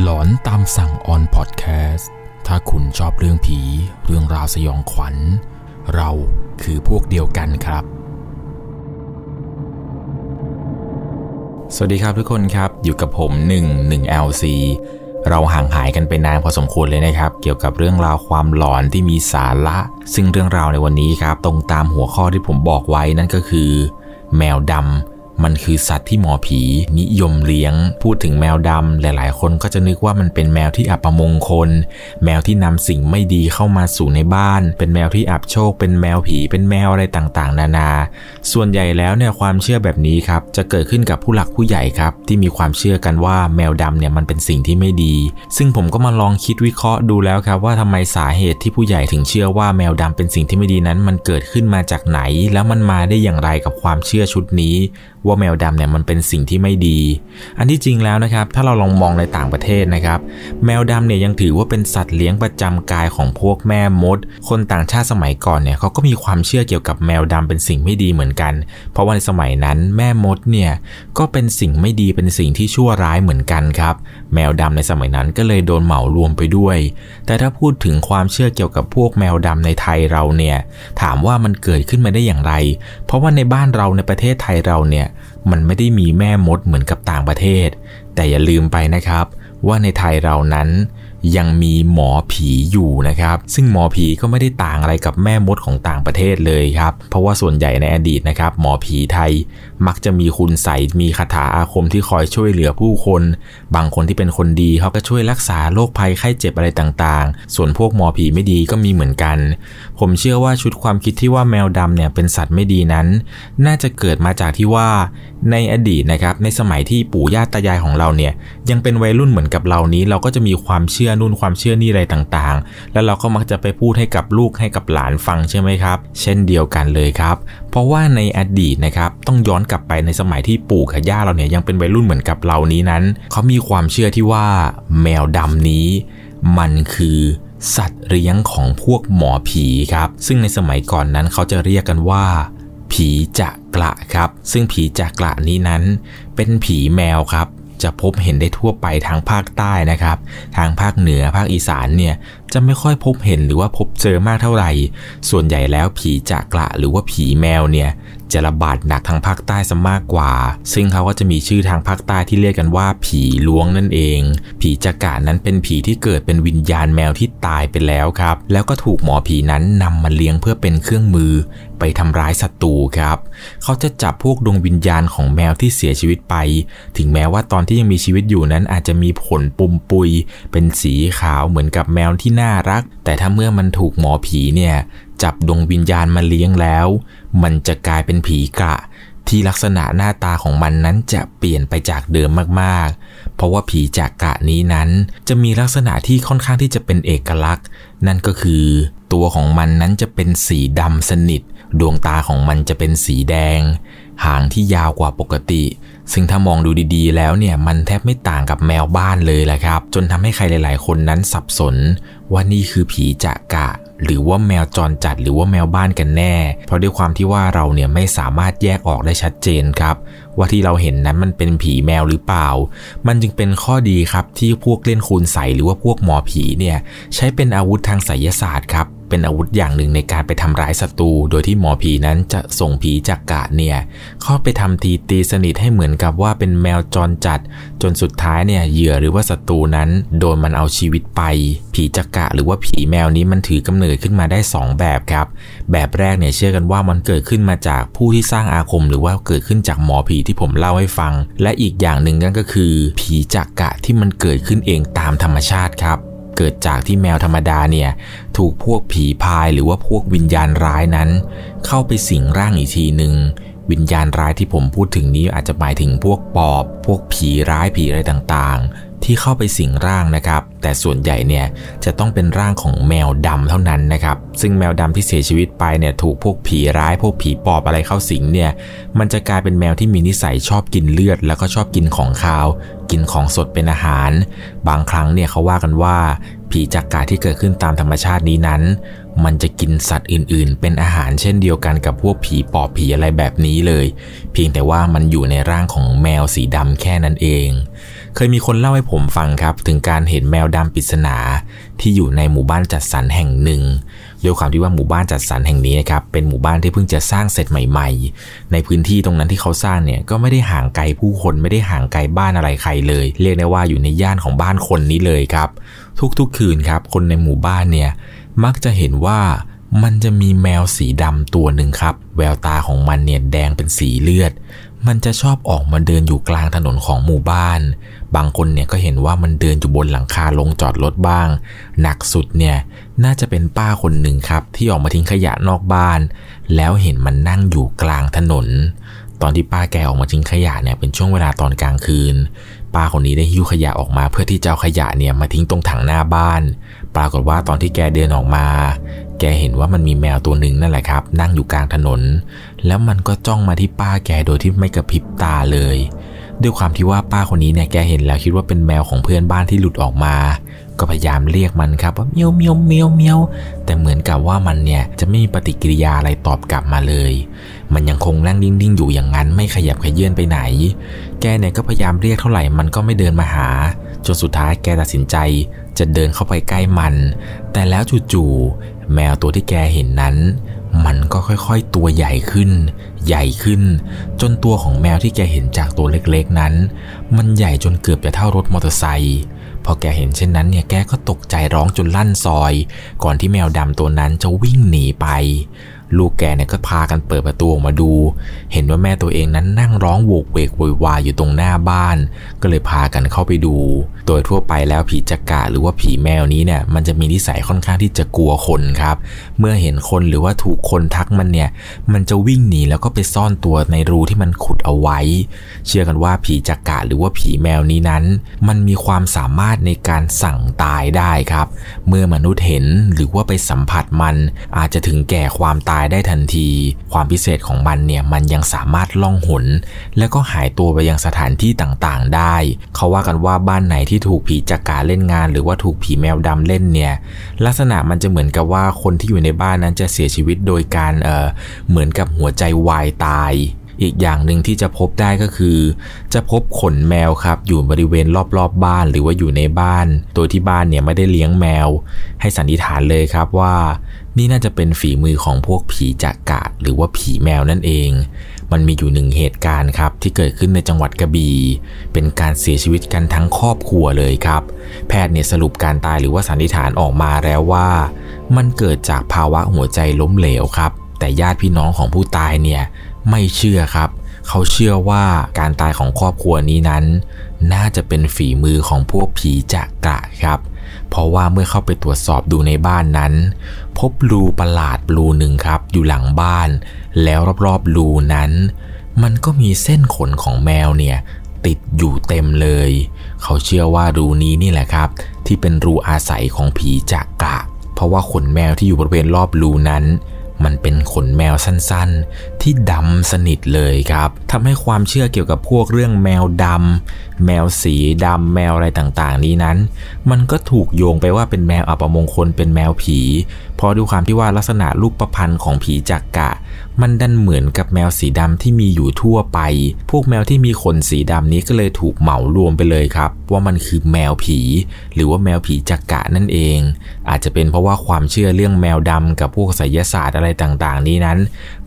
หลอนตามสั่งออนพอดแคสต์ ถ้าคุณชอบเรื่องผี เรื่องราวสยองขวัญ เราคือพวกเดียวกันครับ สวัสดีครับทุกคนครับ อยู่กับผม 1 1 LC เราห่างหายกันไปนานพอสมควรเลยนะครับ เกี่ยวกับเรื่องราวความหลอนที่มีสาระ ซึ่งเรื่องราวในวันนี้ครับ ตรงตามหัวข้อที่ผมบอกไว้นั่นก็คือ แมวดำ มันคือสัตว์ที่หมอผีนิยมเลี้ยง พูดถึงแมวดำหลาย ๆ คนก็จะนึกว่ามันเป็นแมวที่อับมงคล แมวที่นำสิ่งไม่ดีเข้ามาสู่ในบ้าน เป็นแมวที่อับโชค เป็นแมวผี เป็นแมวอะไรต่างๆ นานา ส่วนใหญ่แล้วเนี่ยความเชื่อแบบนี้ครับจะเกิดขึ้นกับผู้หลักผู้ใหญ่ครับที่มีความเชื่อกันว่าแมวดำเนี่ยมันเป็นสิ่งที่ไม่ดี ซึ่งผมก็มาลองคิดวิเคราะห์ดูแล้วครับว่าทำไมสาเหตุที่ผู้ใหญ่ถึงเชื่อว่าแมวดำเป็นสิ่งที่ไม่ดีนั้น มันเกิดขึ้นมาจากไหน แล้วมันมาได้อย่างไรกับความเชื่อชุดนี้วาแมวดำเนี่ยมันเป็นสิ่งที่ไม่ดี อันที่จริงแล้วนะครับ ถ้าเราลองมองในต่างประเทศนะครับ แมวดำเนี่ยยังถือว่าเป็นสัตว์เลี้ยงประจำกายของพวกแม่มด คนต่างชาติสมัยก่อนเนี่ยเขาก็มีความเชื่อเกี่ยวกับแมวดำเป็นสิ่งไม่ดีเหมือนกัน เพราะว่าในสมัยนั้นแม่มดเนี่ยก็เป็นสิ่งไม่ดีเป็นสิ่งที่ชั่วร้ายเหมือนกันครับ แมวดำในสมัยนั้นก็เลยโดนเหมารวมไปด้วย แต่ถ้าพูดถึงความเชื่อเกี่ยวกับพวกแมวดำในไทยเราเนี่ยถามว่ามันเกิดขึ้นมาได้อย่างไร เพราะว่าในบ้านเราในประเทศไทยเราเนี่ยมันไม่ได้มีแม่มดเหมือนกับต่างประเทศ แต่อย่าลืมไปนะครับ ว่าในไทยเรานั้น ยังมีหมอผีอยู่นะครับ ซึ่งหมอผีก็ไม่ได้ต่างอะไรกับแม่มดของต่างประเทศเลยครับ เพราะว่าส่วนใหญ่ในอดีตนะครับ หมอผีไทยมักจะมีคุณใสมีคาถาอาคมที่คอยช่วยเหลือผู้คน บางคนที่เป็นคนดีเขาก็ช่วยรักษาโรคภัยไข้เจ็บอะไรต่างๆ ส่วนพวกหมอผีไม่ดีก็มีเหมือนกัน ผมเชื่อว่าชุดความคิดที่ว่าแมวดำเนี่ยเป็นสัตว์ไม่ดีนั้น น่าจะเกิดมาจากที่ว่าในอดีตนะครับในสมัยที่ปู่ย่าตายายของเราเนี่ยยังเป็นวัยรุ่นเหมือนกับเรานี้เราก็จะมีความเชื่อนู่นความเชื่อนี่อะไรต่างๆ แล้วเราก็มักจะไปพูดให้กับลูกให้กับหลานฟังใช่ไหมครับ เช่นเดียวกันเลยครับ เพราะว่าในอดีตนะครับต้องย้อนกลับไปในสมัยที่ปู่กับย่าเราเนี่ยยังเป็นวัยรุ่นเหมือนกับเรานี้นั้นเขามีความเชื่อที่ว่าแมวดำนี้ มันคือสัตว์เลี้ยงของพวกหมอผีครับ ซึ่งในสมัยก่อนนั้นเขาจะเรียกกันว่า ผีจะกระครับ ซึ่งผีจะกระนี้นั้น เป็นผีแมวครับ จะพบเห็นได้ทั่วไปทางภาคใต้นะครับ ทางภาคเหนือภาคอีสานเนี่ย จะไม่ค่อยพบเห็นหรือว่าพบเจอมากเท่าไหร่ ส่วนใหญ่แล้วผีจากกระหรือว่าผีแมวเนี่ยจะระบาดหนักทางภาคใต้ซะมากกว่า ซึ่งเขาก็จะมีชื่อทางภาคใต้ที่เรียกกันว่า ผีล้วงนั่นเอง ผีจักระนั้นเป็นผีที่เกิดเป็นวิญญาณแมวที่ตายไปแล้วครับ แล้วก็ถูกหมอผีนั้นนำมาเลี้ยงเพื่อเป็นเครื่องมือ ไปทำร้ายศัตรูครับ เขาจะจับพวกดวงวิญญาณของแมวที่เสียชีวิตไป ถึงแม้ว่าตอนที่ยังมีชีวิตอยู่นั้นอาจจะมีผลปุ่มปุย เป็นสีขาวเหมือนกับแมวที่น่ารัก แต่ถ้าเมื่อมันถูกหมอผีเนี่ยจับดวงวิญญาณมาเลี้ยงแล้ว มันจะกลายเป็นผีกะ ที่ลักษณะหน้าตาของมันนั้นจะเปลี่ยนไปจากเดิมมากๆ เพราะว่าผีจากกะนี้นั้น จะมีลักษณะที่ค่อนข้างที่จะเป็นเอกลักษณ์ นั่นก็คือ ตัวของมันนั้นจะเป็นสีดำสนิท ดวงตาของมันจะเป็นสีแดง หางที่ยาวกว่าปกติ ซึ่งถ้ามองดูดีๆ แล้วเนี่ยมันแทบไม่ต่างกับแมวบ้านเลยแหละครับ จนทำให้ใครหลาย ๆ คนนั้นสับสน ว่านี่คือผีจากกะ หรือว่าแมวจรจัดหรือว่าแมวบ้านกันแน่ เพราะด้วยความที่ว่าเราเนี่ยไม่สามารถแยกออกได้ชัดเจนครับ ว่าที่เราเห็นนั้นมันเป็นผีแมวหรือเปล่า มันจึงเป็นข้อดีครับที่พวกเล่นคูณใสหรือว่าพวกหมอผีเนี่ยใช้เป็นอาวุธทางไสยศาสตร์ครับ เป็นอาวุธอย่างหนึ่งในการไปทำร้ายศัตรู โดยที่หมอผีนั้นจะส่งผีจักกะเนี่ยเข้าไปทำทีตีสนิทให้เหมือนกับว่าเป็นแมวจรจัด จนสุดท้ายเนี่ยเหยื่อหรือว่าศัตรูนั้น โดนมันเอาชีวิตไป ผีจักกะหรือว่าผีแมวนี้มันถือกำเนิดขึ้นมาได้ 2 แบบครับ แบบแรกเนี่ยเชื่อกันว่ามันเกิดขึ้นมาจากผู้ที่สร้างอาคม หรือว่าเกิดขึ้นจากหมอผีที่ผมเล่าให้ฟัง และอีกอย่างหนึ่งนั่นก็คือ ผีจักกะที่มันเกิดขึ้นเองตามธรรมชาติครับ เกิดจากที่แมวธรรมดาเนี่ย ถูกพวกผีพายหรือว่าพวกวิญญาณร้ายนั้น เข้าไปสิงร่างอีกทีหนึ่งวิญญาณร้ายที่ผมพูดถึงนี้อาจจะหมายถึงพวกปอบ พวกผีร้ายผีอะไรต่างๆ ที่เข้าไปสิงร่างนะครับ แต่ส่วนใหญ่เนี่ยจะต้องเป็นร่างของแมวดำเท่านั้นนะครับ ซึ่งแมวดำที่เสียชีวิตไปเนี่ยถูกพวกผีร้ายพวกผีปอบอะไรเข้าสิงเนี่ย มันจะกลายเป็นแมวที่มีนิสัยชอบกินเลือด แล้วก็ชอบกินของคาว กินของสดเป็นอาหาร บางครั้งเนี่ยเขาว่ากันว่า ผีจักกาที่เกิดขึ้นตามธรรมชาตินี้นั้น มันจะกินสัตว์อื่น ๆ เป็นอาหารเช่นเดียวกันกับพวกผีปอบผีอะไรแบบนี้เลย เพียงแต่ว่ามันอยู่ในร่างของแมวสีดำแค่นั้นเอง เคยมีคนเล่าให้ผมฟังครับ ถึงการเห็นแมวดำปริศนาที่อยู่ในหมู่บ้านจัดสรรแห่งหนึ่งด้วยความที่ว่าหมู่บ้านจัดสรรแห่งนี้ครับเป็นหมู่บ้านที่เพิ่งจะสร้างเสร็จใหม่ ๆ ในพื้นที่ตรงนั้นที่เขาสร้างเนี่ยก็ไม่ได้ห่างไกลผู้คนไม่ได้ห่างไกลบ้านอะไรใครเลย เรียกได้ว่าอยู่ในย่านของบ้านคนนี้เลยครับ ทุกๆคืนครับ คนในหมู่บ้านเนี่ยมักจะเห็นว่ามันจะมีแมวสีดำตัวหนึ่งครับ แววตาของมันเนี่ยแดงเป็นสีเลือด มันจะชอบออกมาเดินอยู่กลางถนนของหมู่บ้าน บางคนเนี่ยก็เห็นว่ามันเดินอยู่บนหลังคาลงจอดรถบ้าง หนักสุดเนี่ยน่าจะเป็นป้าคนหนึ่งครับที่ออกมาทิ้งขยะนอกบ้าน แล้วเห็นมันนั่งอยู่กลางถนน ตอนที่ป้าแกออกมาทิ้งขยะเนี่ยเป็นช่วงเวลาตอนกลางคืน ป้าคนนี้ได้หิ้วขยะออกมาเพื่อที่จะเอาขยะเนี่ยมาทิ้งตรงถังหน้าบ้าน ปรากฏว่าตอนที่แกเดินออกมา แกเห็นว่ามันมีแมวตัวหนึ่งนั่นแหละครับ นั่งอยู่กลางถนน แล้วมันก็จ้องมาที่ป้าแกโดยที่ไม่กระพริบตาเลย ด้วยความที่ว่าป้าคนนี้เนี่ยแกเห็นแล้วคิดว่าเป็นแมวของเพื่อนบ้านที่หลุดออกมา ก็พยายามเรียกมันครับว่าเมียวเมียวเมียวเมียวแต่เหมือนกับว่ามันเนี่ยจะไม่มีปฏิกิริยาอะไรตอบกลับมาเลย มันยังคงนั่งนิ่งๆอยู่อย่างนั้นไม่ขยับขยื่นไปไหน แกเนี่ยก็พยายามเรียกเท่าไหร่มันก็ไม่เดินมาหาจนสุดท้ายแกตัดสินใจจะเดินเข้าไปใกล้มัน แต่แล้วจู่ๆแมวตัวที่แกเห็นนั้น มันก็ค่อยๆตัวใหญ่ขึ้น ใหญ่ขึ้น จนตัวของแมวที่แกเห็นจากตัวเล็กๆนั้น มันใหญ่จนเกือบจะเท่ารถมอเตอร์ไซค์พอแกเห็นเช่นนั้นเนี่ยแกก็ตกใจร้องจนลั่นซอย ก่อนที่แมวดำตัวนั้นจะวิ่งหนีไป ลูกแกเนี่ยก็พากันเปิดประตูออกมาดู เห็นว่าแม่ตัวเองนั้นนั่งร้องโวกเวกโวยวายอยู่ตรงหน้าบ้าน ก็เลยพากันเข้าไปดู โดยทั่วไปแล้วผีจักระหรือว่าผีแมวนี้เนี่ยมันจะมีนิสัยค่อนข้างที่จะกลัวคนครับ เมื่อเห็นคนหรือว่าถูกคนทักมันเนี่ย มันจะวิ่งหนีแล้วก็ไปซ่อนตัวในรูที่มันขุดเอาไว้ เชื่อกันว่าผีจักระหรือว่าผีแมวนี้นั้น มันมีความสามารถในการสั่งตายได้ครับ เมื่อมนุษย์เห็นหรือว่าไปสัมผัสมันอาจจะถึงแก่ความตายายได้ทันที ความพิเศษของมันเนี่ยมันยังสามารถล่องหน แล้วก็หายตัวไปยังสถานที่ต่างๆ ได้ เขาว่ากันว่าบ้านไหนที่ถูกผีจักราเล่นงาน หรือว่าถูกผีแมวดำเล่นเนี่ยลักษณะมันจะเหมือนกับว่าคนที่อยู่ในบ้านนั้นจะเสียชีวิตโดยการเออเหมือนกับหัวใจวายตายอีกอย่างหนึ่งที่จะพบได้ก็คือ จะพบขนแมวครับ อยู่บริเวณรอบๆบบ้านหรือว่าอยู่ในบ้านโดยที่บ้านเนี่ยไม่ได้เลี้ยงแมว ให้สันนิษฐานเลยครับว่า นี่น่าจะเป็นฝีมือของพวกผีจักกะหรือว่าผีแมวนั่นเอง มันมีอยู่หนึ่งเหตุการณ์ครับที่เกิดขึ้นในจังหวัดกระบี่ เป็นการเสียชีวิตกันทั้งครอบครัวเลยครับ แพทย์เนี่ยสรุปการตายหรือว่าสันนิษฐานออกมาแล้วว่า มันเกิดจากภาวะหัวใจล้มเหลวครับ แต่ญาติพี่น้องของผู้ตายเนี่ยไม่เชื่อครับ เขาเชื่อว่าการตายของครอบครัวนี้นั้น น่าจะเป็นฝีมือของพวกผีจักกะครับ เพราะว่าเมื่อเข้าไปตรวจสอบดูในบ้านนั้น พบรูประหลาดรูหนึ่งครับ อยู่หลังบ้าน แล้วรอบๆรูนั้น มันก็มีเส้นขนของแมวเนี่ยติดอยู่เต็มเลย เขาเชื่อว่ารูนี้นี่แหละครับ ที่เป็นรูอาศัยของผีจักกะ เพราะว่าขนแมวที่อยู่บริเวณรอบรูนั้น มันเป็นขนแมวสั้นๆ ที่ดำสนิทเลยครับทำให้ความเชื่อเกี่ยวกับพวกเรื่องแมวดำแมวสีดำแมวอะไรต่างๆ นี้นั้น มันก็ถูกโยงไปว่าเป็นแมวอัปมงคลเป็นแมวผี เพราะดูความที่ว่าลักษณะรูปประพันธ์ของผีจักกะ มันดันเหมือนกับแมวสีดำที่มีอยู่ทั่วไป พวกแมวที่มีขนสีดำนี้ก็เลยถูกเหมารวมไปเลยครับ ว่ามันคือแมวผี หรือว่าแมวผีจักกะนั่นเอง อาจจะเป็นเพราะว่าความเชื่อเรื่องแมวดำกับพวกไสยศาสตร์อะไรต่างๆ นี้นั้น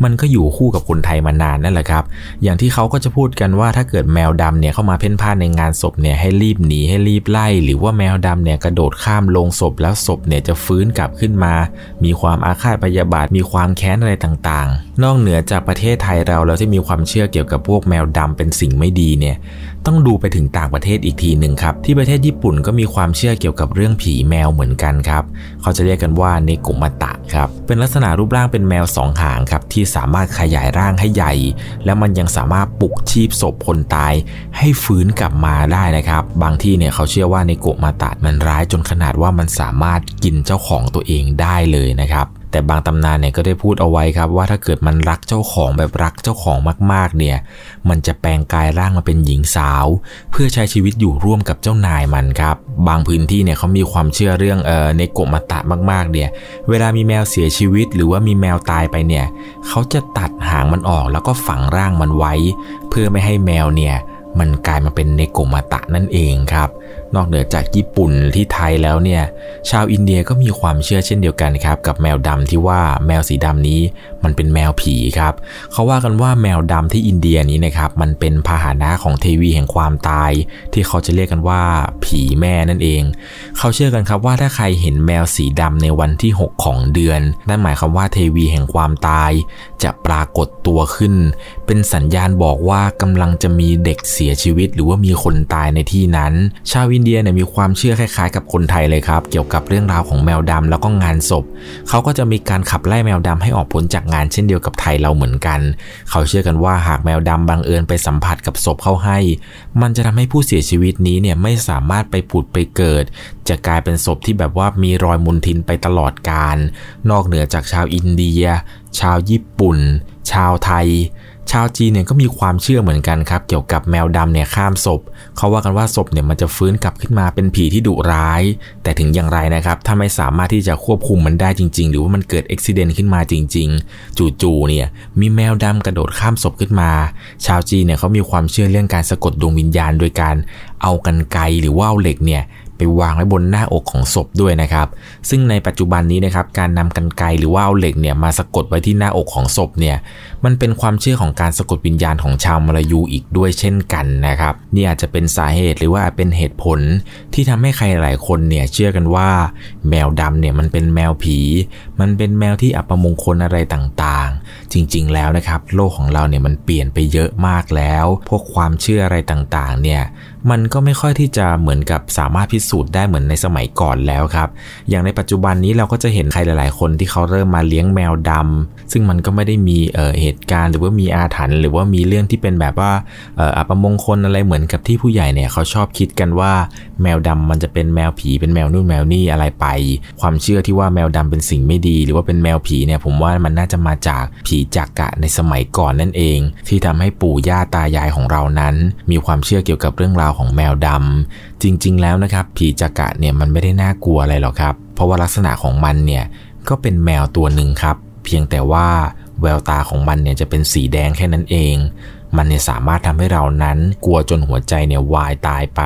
มันก็อยู่คู่กับคนไทยมานานนั่นแหละครับ อย่างที่เขาก็จะพูดกันว่าถ้าเกิดแมวดำเนี่ยเข้ามาเพ่นพ่านในงานศพเนี่ยให้รีบหนีให้รีบไล่ หรือว่าแมวดำเนี่ยกระโดดข้ามลงศพแล้วศพเนี่ยจะฟื้นกลับขึ้นมา มีความอาฆาตพยาบาทมีความแค้นอะไรต่างๆ นอกเหนือจากประเทศไทยเราแล้วที่มีความเชื่อเกี่ยวกับพวกแมวดำเป็นสิ่งไม่ดีเนี่ยต้องดูไปถึงต่างประเทศอีกทีหนึ่งครับ ที่ประเทศญี่ปุ่นก็มีความเชื่อเกี่ยวกับเรื่องผีแมวเหมือนกันครับ เขาจะเรียกกันว่าเนกุมาตะครับเป็นลักษณะรูปร่างเป็นแมวสองหางครับที่สามารถขยายร่างให้ใหญ่ และมันยังสามารถปลุกชีพศพคนตาย ให้ฟื้นกลับมาได้นะครับ บางที่เนี่ยเขาเชื่อว่าในโกมาตะมันร้ายจนขนาดว่ามันสามารถกินเจ้าของตัวเองได้เลยนะครับ แต่บางตำนานเนี่ยก็ได้พูดเอาไว้ครับว่าถ้าเกิดมันรักเจ้าของแบบรักเจ้าของมากๆเนี่ยมันจะแปลงกายร่างมาเป็นหญิงสาว เพื่อใช้ชีวิตอยู่ร่วมกับเจ้านายมันครับบางพื้นที่เนี่ยเขามีความเชื่อเรื่องเอ่อในกมาตะมากๆเนี่ยเวลามีแมวเสียชีวิต หรือว่ามีแมวตายไปเนี่ยเขาจะตัดหางมันออกแล้วก็ฝังร่างมันไว้ เพื่อไม่ให้แมวเนี่ยมันกลายมาเป็นเนโกมาตะนั่นเองครับ นอกเหนือจากญี่ปุ่นที่ไทยแล้วเนี่ย ชาวอินเดียก็มีความเชื่อเช่นเดียวกันครับ กับแมวดำที่ว่าแมวสีดำนี้มันเป็นแมวผีครับ เขาว่ากันว่าแมวดำที่อินเดียนี้นะครับ มันเป็นพาหนะของเทวีแห่งความตาย ที่เขาจะเรียกกันว่าผีแม่นั่นเอง เขาเชื่อกันครับว่าถ้าใครเห็นแมวสีดำในวันที่ 6 ของเดือน นั่นหมายความว่าเทวีแห่งความตาย จะปรากฏตัวขึ้น เป็นสัญญาณบอกว่ากำลังจะมีเด็กเสียชีวิต หรือว่ามีคนตายในที่นั้น ชาวอินเดียเนี่ยมีความเชื่อคล้ายๆ กับคนไทยเลยครับ เกี่ยวกับเรื่องราวของแมวดำแล้วก็งานศพ เขาก็จะมีการขับไล่แมวดำให้ออกพ้นจากงานเช่นเดียวกับไทยเราเหมือนกัน เขาเชื่อกันว่าหากแมวดำบังเอิญไปสัมผัสกับศพเข้าให้ มันจะทำให้ผู้เสียชีวิตนี้เนี่ยไม่สามารถไปผุดไปเกิด จะกลายเป็นศพที่แบบว่ามีรอยมลทินไปตลอดกาลนอกเหนือจากชาวอินเดีย ชาวญี่ปุ่น ชาวไทย ชาวจีนเนี่ยก็มีความเชื่อเหมือนกันครับ เกี่ยวกับแมวดำเนี่ยข้ามศพ เขาว่ากันว่าศพเนี่ยมันจะฟื้นกลับขึ้นมาเป็นผีที่ดุร้าย แต่ถึงอย่างไรนะครับ ถ้าไม่สามารถที่จะควบคุมมันได้จริง ๆ หรือว่ามันเกิดอุบิเหตุขึ้นมาจริง ๆ จู่ๆเนี่ยมีแมวดำกระโดดข้ามศพขึ้นมา ชาวจีนเนี่ยเขามีความเชื่อเรื่องการสะกดดวงวิญญาณโดยการเอากันไกหรือว่าเอาเหล็กเนี่ย ไปวางไว้บนหน้าอกของศพด้วยนะครับ ซึ่งในปัจจุบันนี้นะครับการนำกันไกหรือว่าเอาเหล็กเนี่ยมาสะกดไว้ที่หน้าอกของศพเนี่ยมันเป็นความเชื่อของการสะกดวิญญาณของชาวมลายูอีกด้วยเช่นกันนะครับนี่อาจจะเป็นสาเหตุหรือว่าเป็นเหตุผลที่ทำให้ใครหลายคนเนี่ยเชื่อกันว่า แมวดำเนี่ยมันเป็นแมวผี มันเป็นแมวที่อัปมงคลอะไรต่างๆจริง ๆ แล้วนะครับ โลกของเราเนี่ยมันเปลี่ยนไปเยอะมากแล้ว พวกความเชื่ออะไรต่างๆ เนี่ยมันก็ไม่ค่อยที่จะเหมือนกับสามารถพิสูจน์ได้เหมือนในสมัยก่อนแล้วครับ อย่างในปัจจุบันนี้เราก็จะเห็นใครหลาย ๆ คนที่เขาเริ่มมาเลี้ยงแมวดำซึ่งมันก็ไม่ได้มีเเหตุการณ์ หรือว่ามีอาถรรพ์หรือว่ามีเรื่องที่เป็นแบบว่าอัปมงคลอะไรเหมือนกับที่ผู้ใหญ่เนี่ยเขาชอบคิดกันว่าแมวดำมันจะเป็นแมวผีเป็นแมวนู่นแมวนี่อะไรไป ความเชื่อที่ว่าแมวดำเป็นสิ่งไม่ดี หรือว่าเป็นแมวผีเนี่ยผมว่ามันน่าจะมาจากผีีจักกะในสมัยก่อนนั่นเอง ที่ทำให้ปู่ย่าตายายของเรานั้น มีความเชื่อเกี่ยวกับเรื่องราวของแมวดำจริง ๆ แล้วนะครับ ผีจักกะเนี่ยมันไม่ได้น่ากลัวอะไรหรอกครับ เพราะว่าลักษณะของมันเนี่ยก็เป็นแมวตัวหนึ่งครับ เพียงแต่ว่าแววตาของมันเนี่ยจะเป็นสีแดงแค่นั้นเอง มันเนี่ยสามารถทำให้เรานั้น กลัวจนหัวใจเนี่ยวายตายไป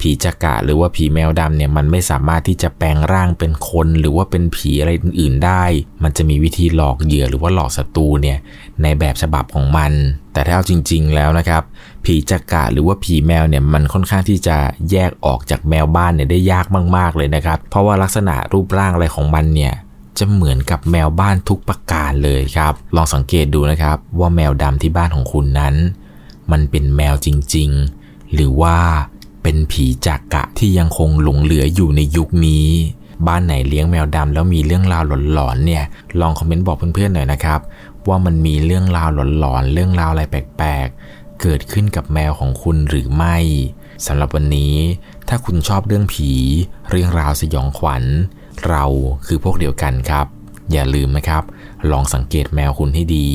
ผีจักระหรือว่าผีแมวดำเนี่ยมันไม่สามารถที่จะแปลงร่างเป็นคน หรือว่าเป็นผีอะไรอื่นๆได้ มันจะมีวิธีหลอกเหยื่อหรือว่าหลอกศัตรูเนี่ยในแบบฉบับของมัน แต่ถ้าเอาจริง ๆ แล้วนะครับ ผีจักระหรือว่าผีแมวเนี่ยมันค่อนข้างที่จะแยกออกจากแมวบ้านเนี่ยได้ยากมาก ๆเลยนะครับ เพราะว่าลักษณะรูปร่างอะไรของมันเนี่ย จะเหมือนกับแมวบ้านทุกประการเลยครับ ลองสังเกตดูนะครับว่าแมวดำที่บ้านของคุณนั้น มันเป็นแมวจริง ๆ หรือว่าเป็นผีจักระที่ยังคงหลงเหลืออยู่ในยุคนี้ บ้านไหนเลี้ยงแมวดำแล้วมีเรื่องราวหลอนๆเนี่ย ลองคอมเมนต์บอกเพื่อนๆหน่อยนะครับ ว่ามันมีเรื่องราวหลอนๆเรื่องราวอะไรแปลกๆ เกิดขึ้นกับแมวของคุณหรือไม่สำหรับวันนี้ ถ้าคุณชอบเรื่องผี เรื่องราวสยองขวัญ เราคือพวกเดียวกันครับ อย่าลืมนะครับ ลองสังเกตแมวคุณให้ดี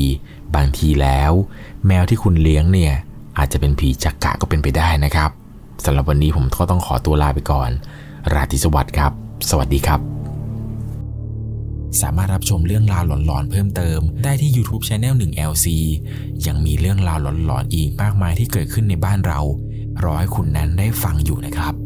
บางทีแล้ว แมวที่คุณเลี้ยงเนี่ย อาจจะเป็นผีจักกะก็เป็นไปได้นะครับสำหรับวันนี้ผมก็ต้องขอตัวลาไปก่อน ราตรีสวัสดิ์ครับ สวัสดีครับ สามารถรับชมเรื่องราวหลอนๆเพิ่มเติม ได้ที่ YouTube Channel 1 LC ยังมีเรื่องราวหลอนๆอีกมากมายที่เกิดขึ้นในบ้านเรา รอให้คุณนั้นได้ฟังอยู่นะครับ